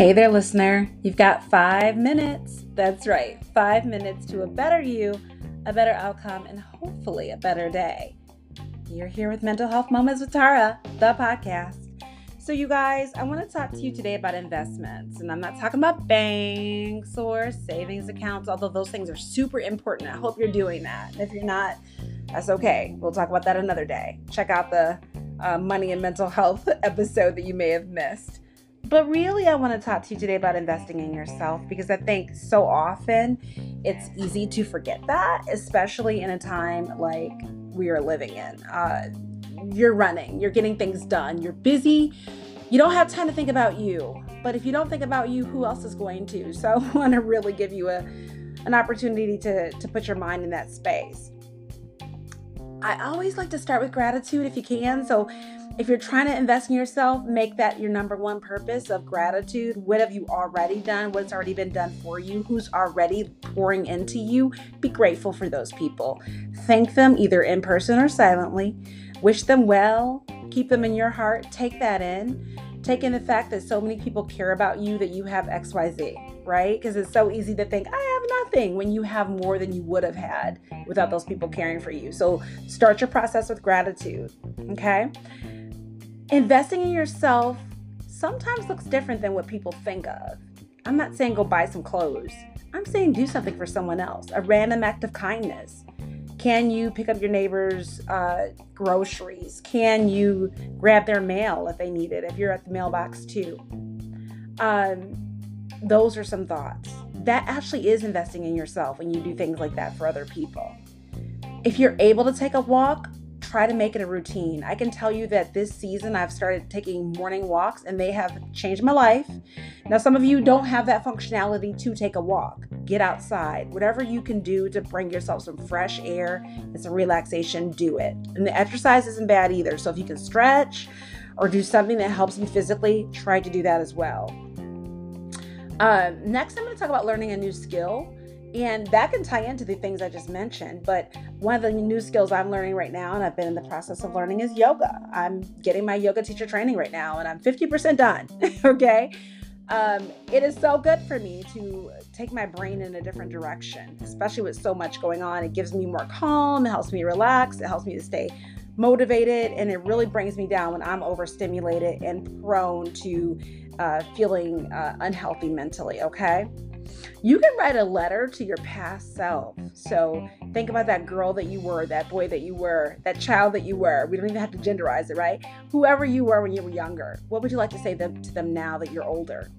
Hey there, listener. You've got five minutes. That's right, five minutes to a better you, a better outcome, and hopefully a better day. You're here with Mental Health Moments with Tara, the podcast. So, you guys, I want to talk to you today about investments. And I'm not talking about banks or savings accounts, although those things are super important. I hope you're doing that. If you're not, that's okay. We'll talk about that another day. Check out the uh, money and mental health episode that you may have missed. But really, I want to talk to you today about investing in yourself because I think so often it's easy to forget that, especially in a time like we are living in. Uh, you're running, you're getting things done, you're busy, you don't have time to think about you. But if you don't think about you, who else is going to? So I want to really give you a, an opportunity to, to put your mind in that space. I always like to start with gratitude if you can. So if you're trying to invest in yourself, make that your number one purpose of gratitude. What have you already done? What's already been done for you? Who's already pouring into you? Be grateful for those people. Thank them either in person or silently. Wish them well. Keep them in your heart. Take that in. Take in the fact that so many people care about you that you have XYZ, right? Because it's so easy to think, I have nothing when you have more than you would have had without those people caring for you. So start your process with gratitude, okay? investing in yourself sometimes looks different than what people think of. I'm not saying go buy some clothes. I'm saying do something for someone else, a random act of kindness. Can you pick up your neighbor's uh, groceries? Can you grab their mail if they need it, if you're at the mailbox too? Um, those are some thoughts. That actually is investing in yourself when you do things like that for other people. If you're able to take a walk, try to make it a routine. I can tell you that this season I've started taking morning walks and they have changed my life. Now, some of you don't have that functionality to take a walk. Get outside. Whatever you can do to bring yourself some fresh air and some relaxation, do it. And the exercise isn't bad either. So if you can stretch or do something that helps you physically, try to do that as well. Uh, next, I'm going to talk about learning a new skill. And that can tie into the things I just mentioned. But one of the new skills I'm learning right now, and I've been in the process of learning, is yoga. I'm getting my yoga teacher training right now, and I'm 50% done. okay. Um, it is so good for me to take my brain in a different direction, especially with so much going on. It gives me more calm, it helps me relax, it helps me to stay motivated, and it really brings me down when I'm overstimulated and prone to uh, feeling uh, unhealthy mentally. Okay. You can write a letter to your past self. So think about that girl that you were, that boy that you were, that child that you were. We don't even have to genderize it, right? Whoever you were when you were younger. What would you like to say to them now that you're older?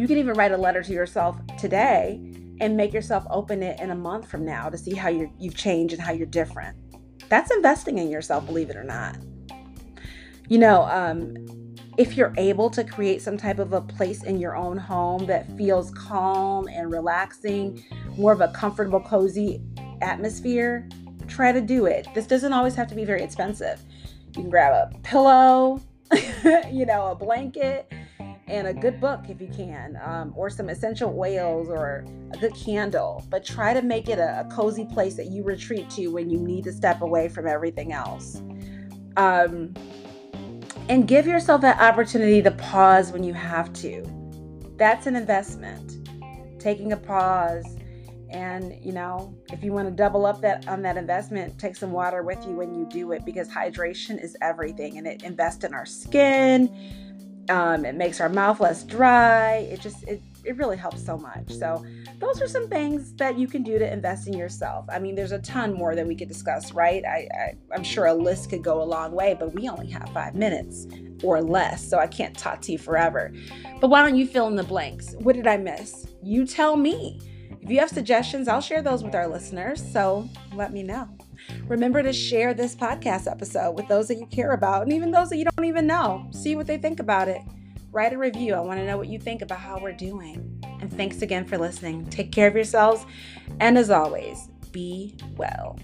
You can even write a letter to yourself today and make yourself open it in a month from now to see how you you've changed and how you're different. That's investing in yourself, believe it or not. You know, um, if you're able to create some type of a place in your own home that feels calm and relaxing, more of a comfortable, cozy atmosphere, try to do it. This doesn't always have to be very expensive. You can grab a pillow, you know, a blanket, and a good book if you can, um, or some essential oils or a good candle. But try to make it a, a, cozy place that you retreat to when you need to step away from everything else. Um, and give yourself that opportunity to pause when you have to. That's an investment. Taking a pause and you know if you want to double up that on that investment take some water with you when you do it because hydration is everything and it invests in our skin um, it makes our mouth less dry it just it it really helps so much. So, those are some things that you can do to invest in yourself. I mean, there's a ton more that we could discuss, right? I, I, am sure a list could go a long way, but we only have five minutes or less, so I can't talk to you forever. But why don't you fill in the blanks? What did I miss? You tell me. If you have suggestions, I'll share those with our listeners, so let me know. Remember to share this podcast episode with those that you care about and even those that you don't even know. See what they think about it write a review. I want to know what you think about how we're doing. And thanks again for listening. Take care of yourselves. And as always, be well.